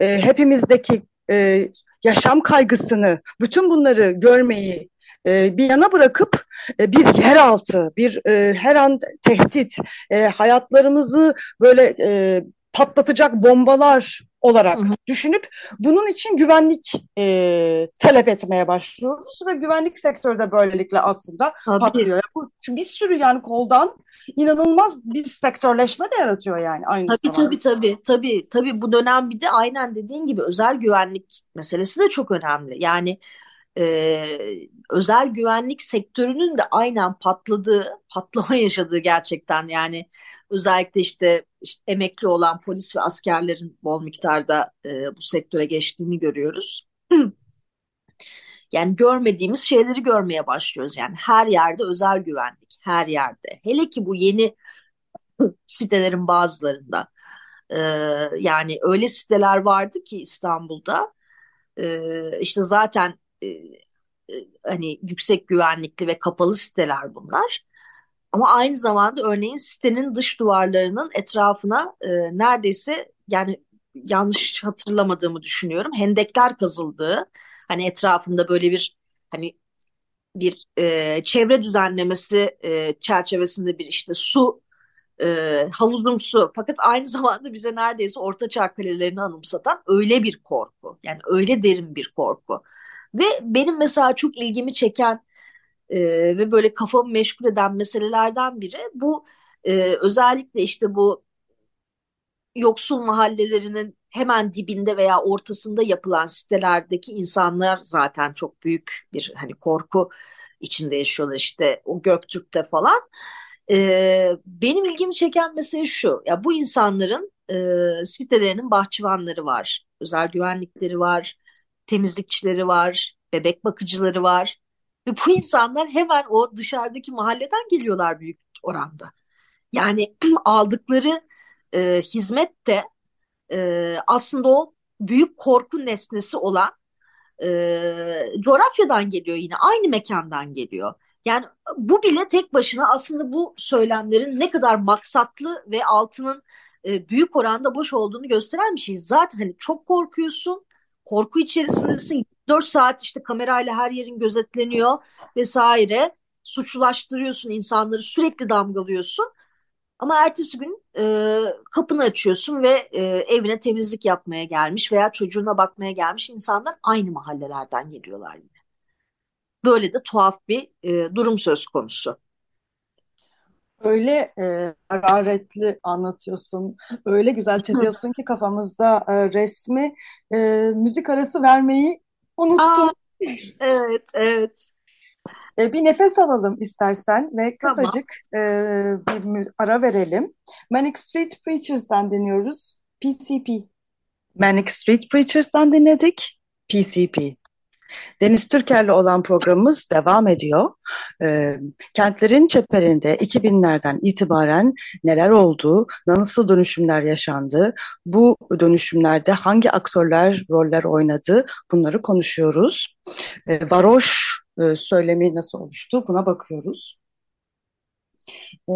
e, hepimizdeki e, yaşam kaygısını, bütün bunları görmeyi e, bir yana bırakıp e, bir yeraltı, bir e, her an tehdit, e, hayatlarımızı böyle e, patlatacak bombalar olarak Hı hı. düşünüp bunun için güvenlik e, talep etmeye başlıyoruz ve güvenlik sektörü de böylelikle aslında Tabii. patlıyor. Bu çünkü bir sürü yani koldan inanılmaz bir sektörleşme de yaratıyor yani aynı Tabii zamanda. tabii tabii tabii tabii bu dönem bir de aynen dediğin gibi özel güvenlik meselesi de çok önemli. Yani e, özel güvenlik sektörünün de aynen patladığı, patlama [laughs] yaşadığı gerçekten yani özellikle işte, işte emekli olan polis ve askerlerin bol miktarda e, bu sektöre geçtiğini görüyoruz. [clears throat] Yani görmediğimiz şeyleri görmeye başlıyoruz. Yani her yerde özel güvenlik, her yerde. Hele ki bu yeni [clears throat] sitelerin bazılarında. Ee, yani öyle siteler vardı ki İstanbul'da. Ee, işte zaten e, hani yüksek güvenlikli ve kapalı siteler bunlar. Ama aynı zamanda örneğin sitenin dış duvarlarının etrafına e, neredeyse yani yanlış hatırlamadığımı düşünüyorum. Hendekler kazıldığı hani etrafında böyle bir hani bir e, çevre düzenlemesi e, çerçevesinde bir işte su e, havuzumsu fakat aynı [laughs] zamanda bize neredeyse ortaçağ kalelerini anımsatan öyle bir korku. Yani öyle derin bir korku. Ve benim mesela çok ilgimi çeken e, ve böyle kafamı meşgul eden meselelerden biri bu e, özellikle işte bu yoksul mahallelerinin hemen dibinde veya ortasında yapılan sitelerdeki insanlar zaten çok büyük bir hani korku içinde yaşıyorlar işte o Göktürk'te falan. Ee, benim ilgimi çeken mesele şu ya bu insanların e, sitelerinin bahçıvanları var, özel güvenlikleri var, temizlikçileri var, bebek bakıcıları var ve bu insanlar hemen o dışarıdaki mahalleden geliyorlar büyük oranda. Yani [clears throat] aldıkları e, hizmet de e, aslında o büyük korku nesnesi olan e, coğrafyadan geliyor yine aynı mekandan geliyor. Yani bu bile tek başına aslında bu söylemlerin ne kadar maksatlı ve altının e, büyük oranda boş olduğunu gösteren bir şey. Zaten hani çok korkuyorsun, korku içerisindesin. 4 saat işte kamerayla her yerin gözetleniyor vesaire. Suçlulaştırıyorsun insanları, sürekli damgalıyorsun. Ama ertesi gün e, kapını açıyorsun ve e, evine temizlik yapmaya gelmiş veya çocuğuna bakmaya gelmiş insanlar aynı mahallelerden geliyorlar yine. Böyle de tuhaf bir e, durum söz konusu. Öyle e, hararetli anlatıyorsun, öyle güzel çiziyorsun ki kafamızda e, resmi e, müzik arası vermeyi unuttum. Aa, evet, evet. E, bir nefes alalım istersen ve kısacık tamam. e, bir ara verelim. Manic Street Preachers'dan dinliyoruz. PCP. Manic Street Preachers'dan dinledik. PCP. Deniz Türker'le olan programımız devam ediyor. E, kentlerin çeperinde 2000'lerden itibaren neler oldu, nasıl dönüşümler yaşandı, bu dönüşümlerde hangi aktörler roller oynadı bunları konuşuyoruz. E, varoş e, söylemi nasıl oluştu buna bakıyoruz. E,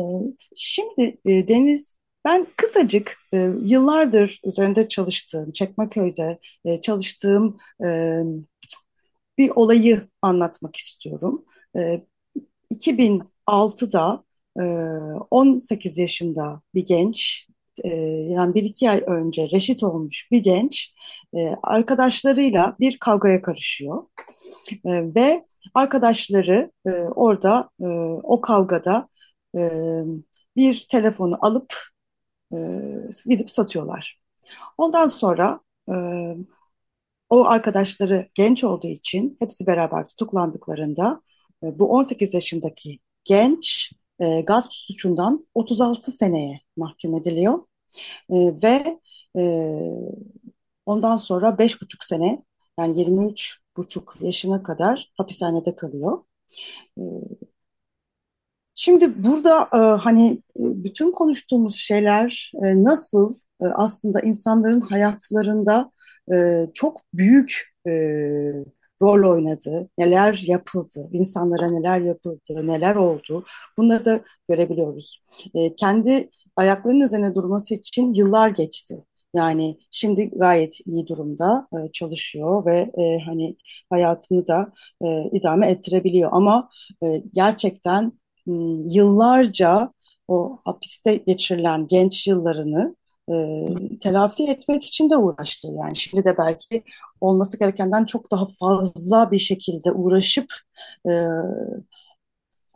şimdi e, Deniz ben kısacık e, yıllardır üzerinde çalıştığım, Çekmeköy'de e, çalıştığım e, bir olayı anlatmak istiyorum. E, 2006'da e, 18 yaşında bir genç, e, yani bir iki ay önce reşit olmuş bir genç e, arkadaşlarıyla bir kavgaya karışıyor. E, ve arkadaşları e, orada e, o kavgada e, bir telefonu alıp e, gidip satıyorlar. Ondan sonra e, o arkadaşları genç olduğu için hepsi beraber tutuklandıklarında e, bu 18 yaşındaki genç e, gasp suçundan 36 seneye mahkum ediliyor e, ve e, ondan sonra 5,5 sene yani 23 buçuk yaşına kadar hapishanede kalıyor. Şimdi burada hani bütün konuştuğumuz şeyler nasıl aslında insanların hayatlarında e, çok büyük e, rol oynadı, neler yapıldı, insanlara neler yapıldı, neler oldu bunları da görebiliyoruz. E, kendi ayaklarının üzerine durması için yıllar geçti. Yani şimdi gayet iyi durumda e, çalışıyor ve e, hani hayatını da e, idame ettirebiliyor. Ama e, gerçekten yıllarca o hapiste geçirilen genç yıllarını e, telafi etmek için de uğraştı. Yani şimdi de belki olması gerekenden çok daha fazla bir şekilde uğraşıp e,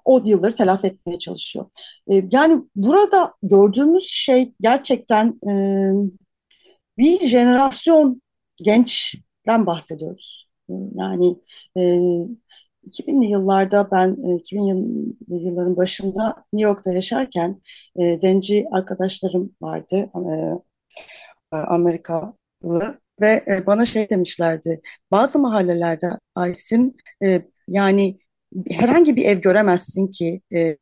o yılları telafi etmeye çalışıyor. E, yani burada gördüğümüz şey gerçekten e, bir jenerasyon gençten bahsediyoruz. Yani e, 2000'li yıllarda ben 2000 e, yılların başında New York'ta yaşarken e, zenci arkadaşlarım vardı e, e Amerikalı ve e, bana şey demişlerdi bazı mahallelerde Aysim e, yani herhangi bir ev göremezsin ki e,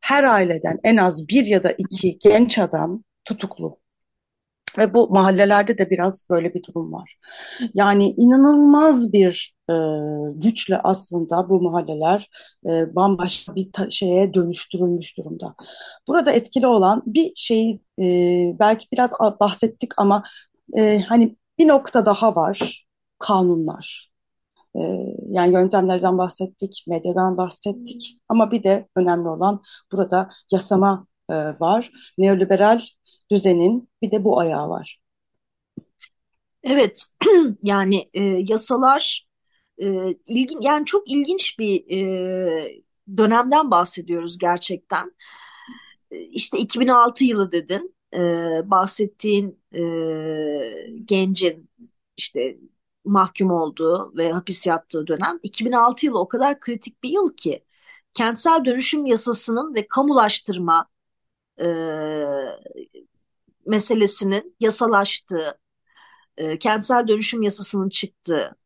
her aileden en az bir ya da iki genç adam tutuklu. Ve bu mahallelerde de biraz böyle bir durum var. Yani inanılmaz bir e, güçle aslında bu mahalleler e, bambaşka bir şeye dönüştürülmüş durumda. Burada etkili olan bir şey e, belki biraz bahsettik ama e, hani bir nokta daha var kanunlar. E, yani yöntemlerden bahsettik, medyadan bahsettik ama bir de önemli olan burada yasama e, var. Neoliberal düzenin bir de bu ayağı var. Evet, [clears throat] yani e, yasalar e, ilgin yani çok ilginç bir e, dönemden bahsediyoruz gerçekten. E, işte 2006 yılı dedin, e, bahsettiğin e, gencin işte mahkum olduğu ve hapis yattığı dönem 2006 yılı o kadar kritik bir yıl ki kentsel dönüşüm yasasının ve kamulaştırma e, meselesinin yasalaştığı, e, kentsel dönüşüm yasasının çıktığı,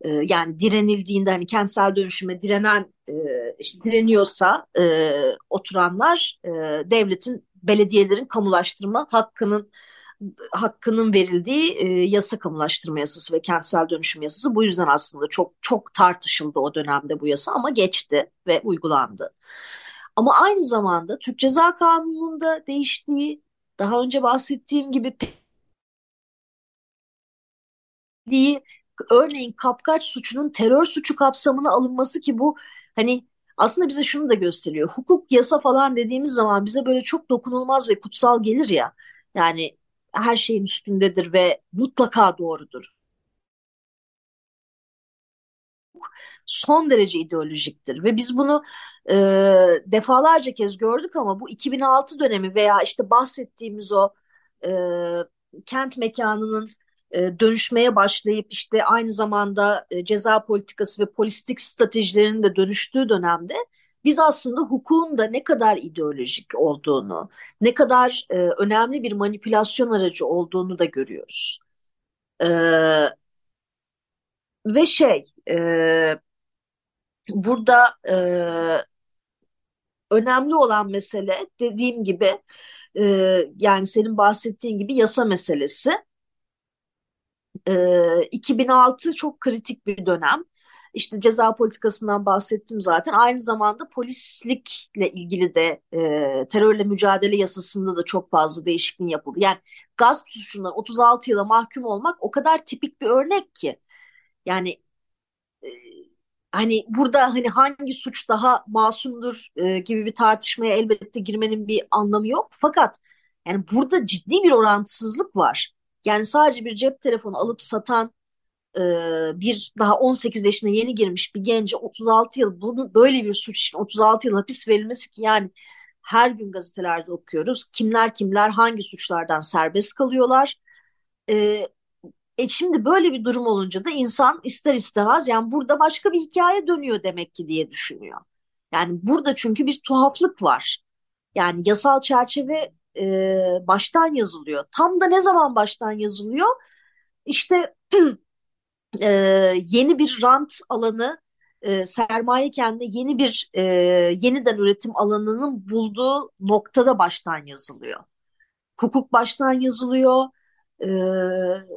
e, yani direnildiğinde hani kentsel dönüşüme direnen, e, işte direniyorsa e, oturanlar e, devletin, belediyelerin kamulaştırma hakkının hakkının verildiği e, yasa kamulaştırma yasası ve kentsel dönüşüm yasası. Bu yüzden aslında çok çok tartışıldı o dönemde bu yasa ama geçti ve uygulandı. Ama aynı zamanda Türk Ceza Kanunu'nda değiştiği daha önce bahsettiğim gibi örneğin kapkaç suçunun terör suçu kapsamına alınması ki bu hani aslında bize şunu da gösteriyor. Hukuk, yasa falan dediğimiz zaman bize böyle çok dokunulmaz ve kutsal gelir ya. Yani her şeyin üstündedir ve mutlaka doğrudur. Son derece ideolojiktir ve biz bunu e, defalarca kez gördük ama bu 2006 dönemi veya işte bahsettiğimiz o e, kent mekanının e, dönüşmeye başlayıp işte aynı zamanda e, ceza politikası ve polistik stratejilerinin de dönüştüğü dönemde biz aslında hukukun da ne kadar ideolojik olduğunu, ne kadar e, önemli bir manipülasyon aracı olduğunu da görüyoruz. E, ve şey, e, burada e, önemli olan mesele dediğim gibi e, yani senin bahsettiğin gibi yasa meselesi. E, 2006 çok kritik bir dönem. İşte ceza politikasından bahsettim zaten. Aynı zamanda polislikle ilgili de e, terörle mücadele yasasında da çok fazla değişiklik yapıldı. Yani gasp suçundan 36 yıla mahkum olmak o kadar tipik bir örnek ki. Yani hani burada hani hangi suç daha masumdur e, gibi bir tartışmaya elbette girmenin bir anlamı yok. Fakat yani burada ciddi bir orantısızlık var. Yani sadece bir cep telefonu alıp satan e, bir daha 18 yaşına yeni girmiş bir gence 36 yıl bunu böyle bir suç için 36 yıl hapis verilmesi ki yani her gün gazetelerde okuyoruz. Kimler kimler hangi suçlardan serbest kalıyorlar. E, e şimdi böyle bir durum olunca da insan ister istemez yani burada başka bir hikaye dönüyor demek ki diye düşünüyor. Yani burada çünkü bir tuhaflık var. Yani yasal çerçeve e, baştan yazılıyor. Tam da ne zaman baştan yazılıyor? İşte [clears throat] e, yeni bir rant alanı e, sermaye kendine yeni bir e, yeniden üretim alanının bulduğu noktada baştan yazılıyor. Hukuk baştan yazılıyor e,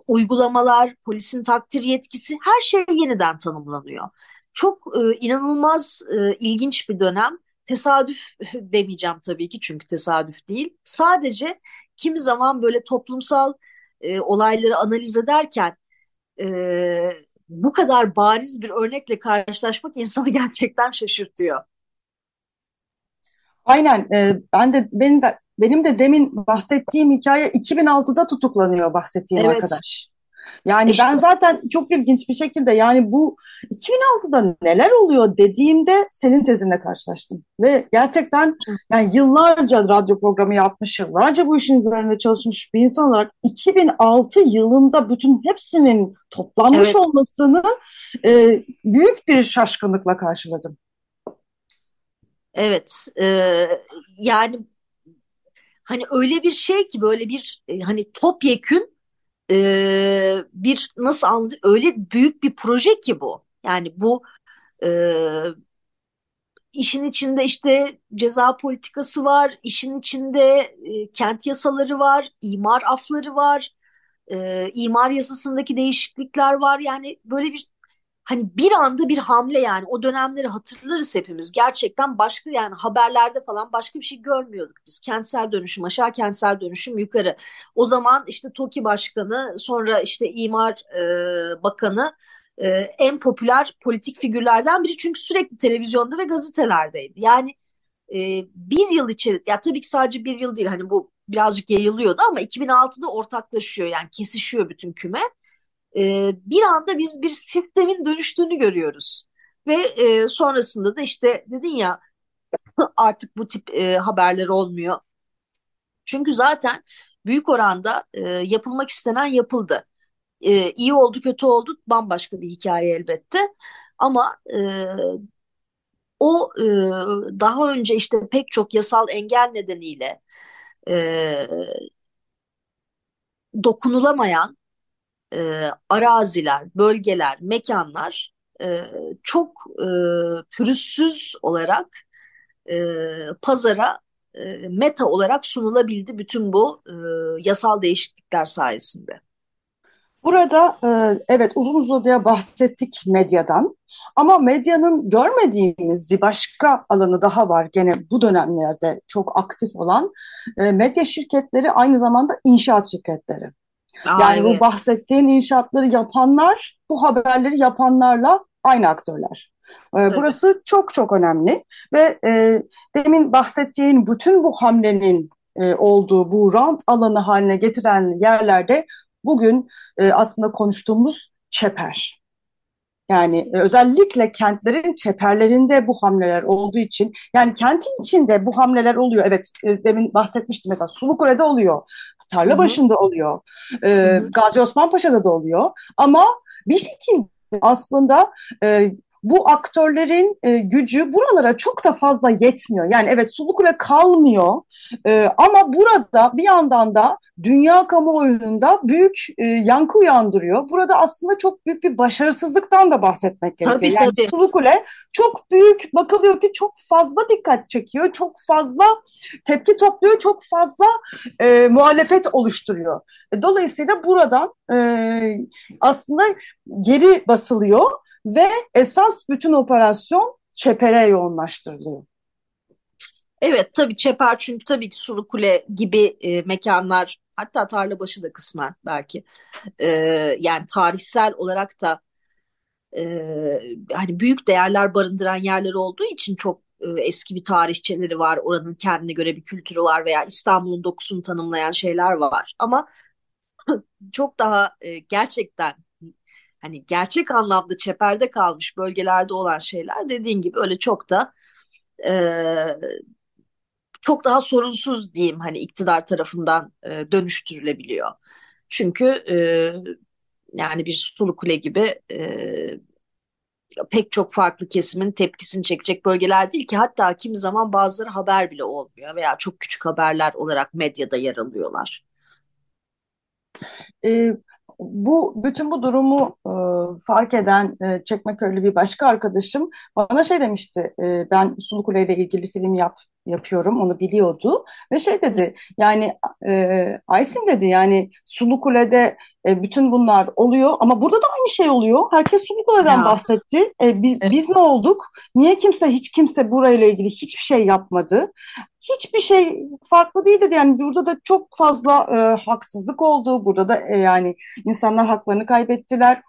uygulamalar, polisin takdir yetkisi her şey yeniden tanımlanıyor. Çok e, inanılmaz e, ilginç bir dönem. Tesadüf [laughs] demeyeceğim tabii ki çünkü tesadüf değil. Sadece kimi zaman böyle toplumsal e, olayları analiz ederken e, bu kadar bariz bir örnekle karşılaşmak insanı [laughs] gerçekten şaşırtıyor. Aynen. E, ben de benim de benim de demin bahsettiğim hikaye 2006'da tutuklanıyor bahsettiğim evet. arkadaş. Yani işte. ben zaten çok ilginç bir şekilde yani bu 2006'da neler oluyor dediğimde senin tezinle karşılaştım. Ve gerçekten yani yıllarca radyo programı yapmış, yıllarca bu işin üzerinde çalışmış bir insan olarak 2006 yılında bütün hepsinin toplanmış evet. olmasını e, büyük bir şaşkınlıkla karşıladım. Evet, e, yani hani öyle bir şey ki böyle bir e, hani topyekün e, bir nasıl anlatayım öyle büyük bir proje ki bu. Yani bu e, işin içinde işte ceza politikası var, işin içinde e, kent yasaları var, imar afları var, e, imar yasasındaki değişiklikler var. Yani böyle bir hani bir anda bir hamle yani o dönemleri hatırlarız hepimiz. Gerçekten başka yani haberlerde falan başka bir şey görmüyorduk biz. Kentsel dönüşüm aşağı, kentsel dönüşüm yukarı. O zaman işte TOKİ Başkanı, sonra işte İmar e, Bakanı e, en popüler politik figürlerden biri. Çünkü sürekli televizyonda ve gazetelerdeydi. Yani e, bir yıl içeri, ya tabii ki sadece bir yıl değil hani bu birazcık yayılıyordu ama 2006'da ortaklaşıyor yani kesişiyor bütün küme. E, bir anda biz bir sistemin dönüştüğünü görüyoruz. Ve e, sonrasında da işte dedin ya [laughs] artık bu tip e, haberler olmuyor. Çünkü zaten büyük oranda e, yapılmak istenen yapıldı. E, iyi oldu kötü oldu bambaşka bir hikaye elbette. Ama e, o e, daha önce işte pek çok yasal engel nedeniyle e, dokunulamayan e, araziler, bölgeler, mekanlar e, çok e, pürüzsüz olarak e, pazara e, meta olarak sunulabildi bütün bu e, yasal değişiklikler sayesinde. Burada e, evet uzun uzadıya bahsettik medyadan ama medyanın görmediğimiz bir başka alanı daha var gene bu dönemlerde çok aktif olan e, medya şirketleri aynı zamanda inşaat şirketleri. Yani bu bahsettiğin inşaatları yapanlar bu haberleri yapanlarla aynı aktörler. E, Tabii. burası çok çok önemli ve e, demin bahsettiğin bütün bu hamlenin e, olduğu bu rant alanı haline getiren yerlerde bugün e, aslında konuştuğumuz çeper. Yani e, özellikle kentlerin çeperlerinde bu hamleler olduğu için yani kentin içinde bu hamleler oluyor. Evet e, demin bahsetmiştim mesela Sulukule'de oluyor, Tarlabaşı'nda oluyor, e. Gazi Osman Paşa'da da oluyor. Ama bir şekilde aslında e, bu aktörlerin e, gücü buralara çok da fazla yetmiyor. Yani evet Sulukule kalmıyor e, ama burada bir yandan da dünya kamuoyunda büyük e, yankı uyandırıyor. Burada aslında çok büyük bir başarısızlıktan da bahsetmek gerekiyor. Tabii, yani tabii. Sulukule çok büyük bakılıyor ki çok fazla dikkat çekiyor, çok fazla tepki topluyor, çok fazla e, muhalefet oluşturuyor. E, Dolayısıyla buradan e, aslında geri basılıyor ve esas bütün operasyon çepere yoğunlaştırılıyor. Evet tabii Çeper çünkü tabii ki Sulukule gibi e, mekanlar hatta Tarlabaşı da kısmen belki e, yani tarihsel olarak da e, hani büyük değerler barındıran yerler olduğu için çok e, eski bir tarihçeleri var. Oranın kendine göre bir kültürü var veya İstanbul'un dokusunu tanımlayan şeyler var. Ama [clears throat] çok daha e, gerçekten hani gerçek anlamda çeperde kalmış bölgelerde olan şeyler dediğin gibi öyle çok da e, çok daha sorunsuz diyeyim hani iktidar tarafından e, dönüştürülebiliyor. Çünkü e, yani bir Sulu Kule gibi e, pek çok farklı kesimin tepkisini çekecek bölgeler değil ki hatta kimi zaman bazıları haber bile olmuyor veya çok küçük haberler olarak medyada yer alıyorlar. E, bu bütün bu durumu e, fark eden e, Çekmeköy'lü bir başka arkadaşım bana şey demişti. E, ben Sulukule ile ilgili film yap yapıyorum onu biliyordu ve şey dedi yani e, Aysin dedi yani Sulukule'de e, bütün bunlar oluyor ama burada da aynı şey oluyor. Herkes Sulukule'den Ya. bahsetti. E, biz Evet. biz ne olduk? Niye kimse hiç kimse burayla ilgili hiçbir şey yapmadı? Hiçbir şey farklı değil dedi. Yani burada da çok fazla e, haksızlık oldu. Burada da e, yani insanlar haklarını kaybettiler.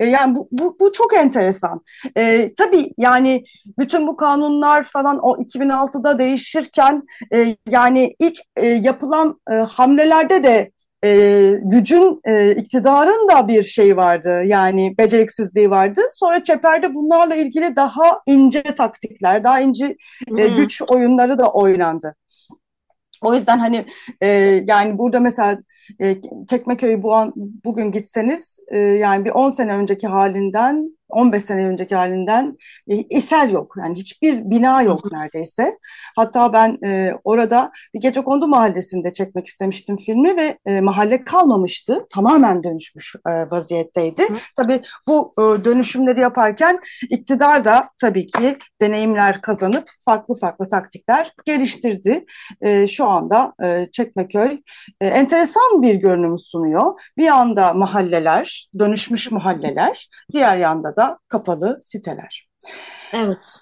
E, yani bu, bu, bu çok enteresan. E, tabii yani bütün bu kanunlar falan o 2006'da değişirken e, yani ilk e, yapılan e, hamlelerde de e, gücün, e, iktidarın da bir şey vardı. Yani beceriksizliği vardı. Sonra çeperde bunlarla ilgili daha ince taktikler, daha ince e, güç oyunları da oynandı. O yüzden hani e, yani burada mesela e, Çekmeköy'ü bu an bugün gitseniz e, yani bir 10 sene önceki halinden 15 sene önceki halinden e, eser yok. Yani hiçbir bina yok neredeyse. Hatta ben e, orada bir Gecekondu mahallesinde çekmek istemiştim filmi ve e, mahalle kalmamıştı. Tamamen dönüşmüş e, vaziyetteydi. Hı. Tabii bu e, dönüşümleri yaparken iktidar da tabii ki deneyimler kazanıp farklı farklı taktikler geliştirdi. E, şu anda e, Çekmeköy e, enteresan bir görünüm sunuyor. Bir anda mahalleler, dönüşmüş mahalleler, diğer yanda da kapalı siteler. Evet.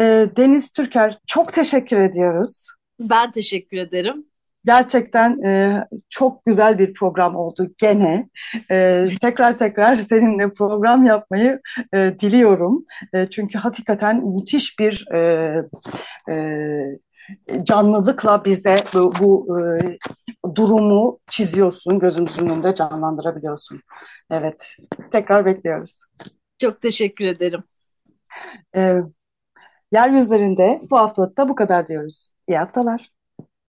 E, Deniz Türker çok teşekkür ediyoruz. Ben teşekkür ederim. Gerçekten e, çok güzel bir program oldu gene. E, tekrar tekrar seninle program yapmayı e, diliyorum. E, çünkü hakikaten müthiş bir e, e, canlılıkla bize bu, bu e, durumu çiziyorsun, gözümüzün önünde canlandırabiliyorsun. Evet, tekrar bekliyoruz. Çok teşekkür ederim. E, yeryüzlerinde bu haftalıkta bu kadar diyoruz. İyi haftalar.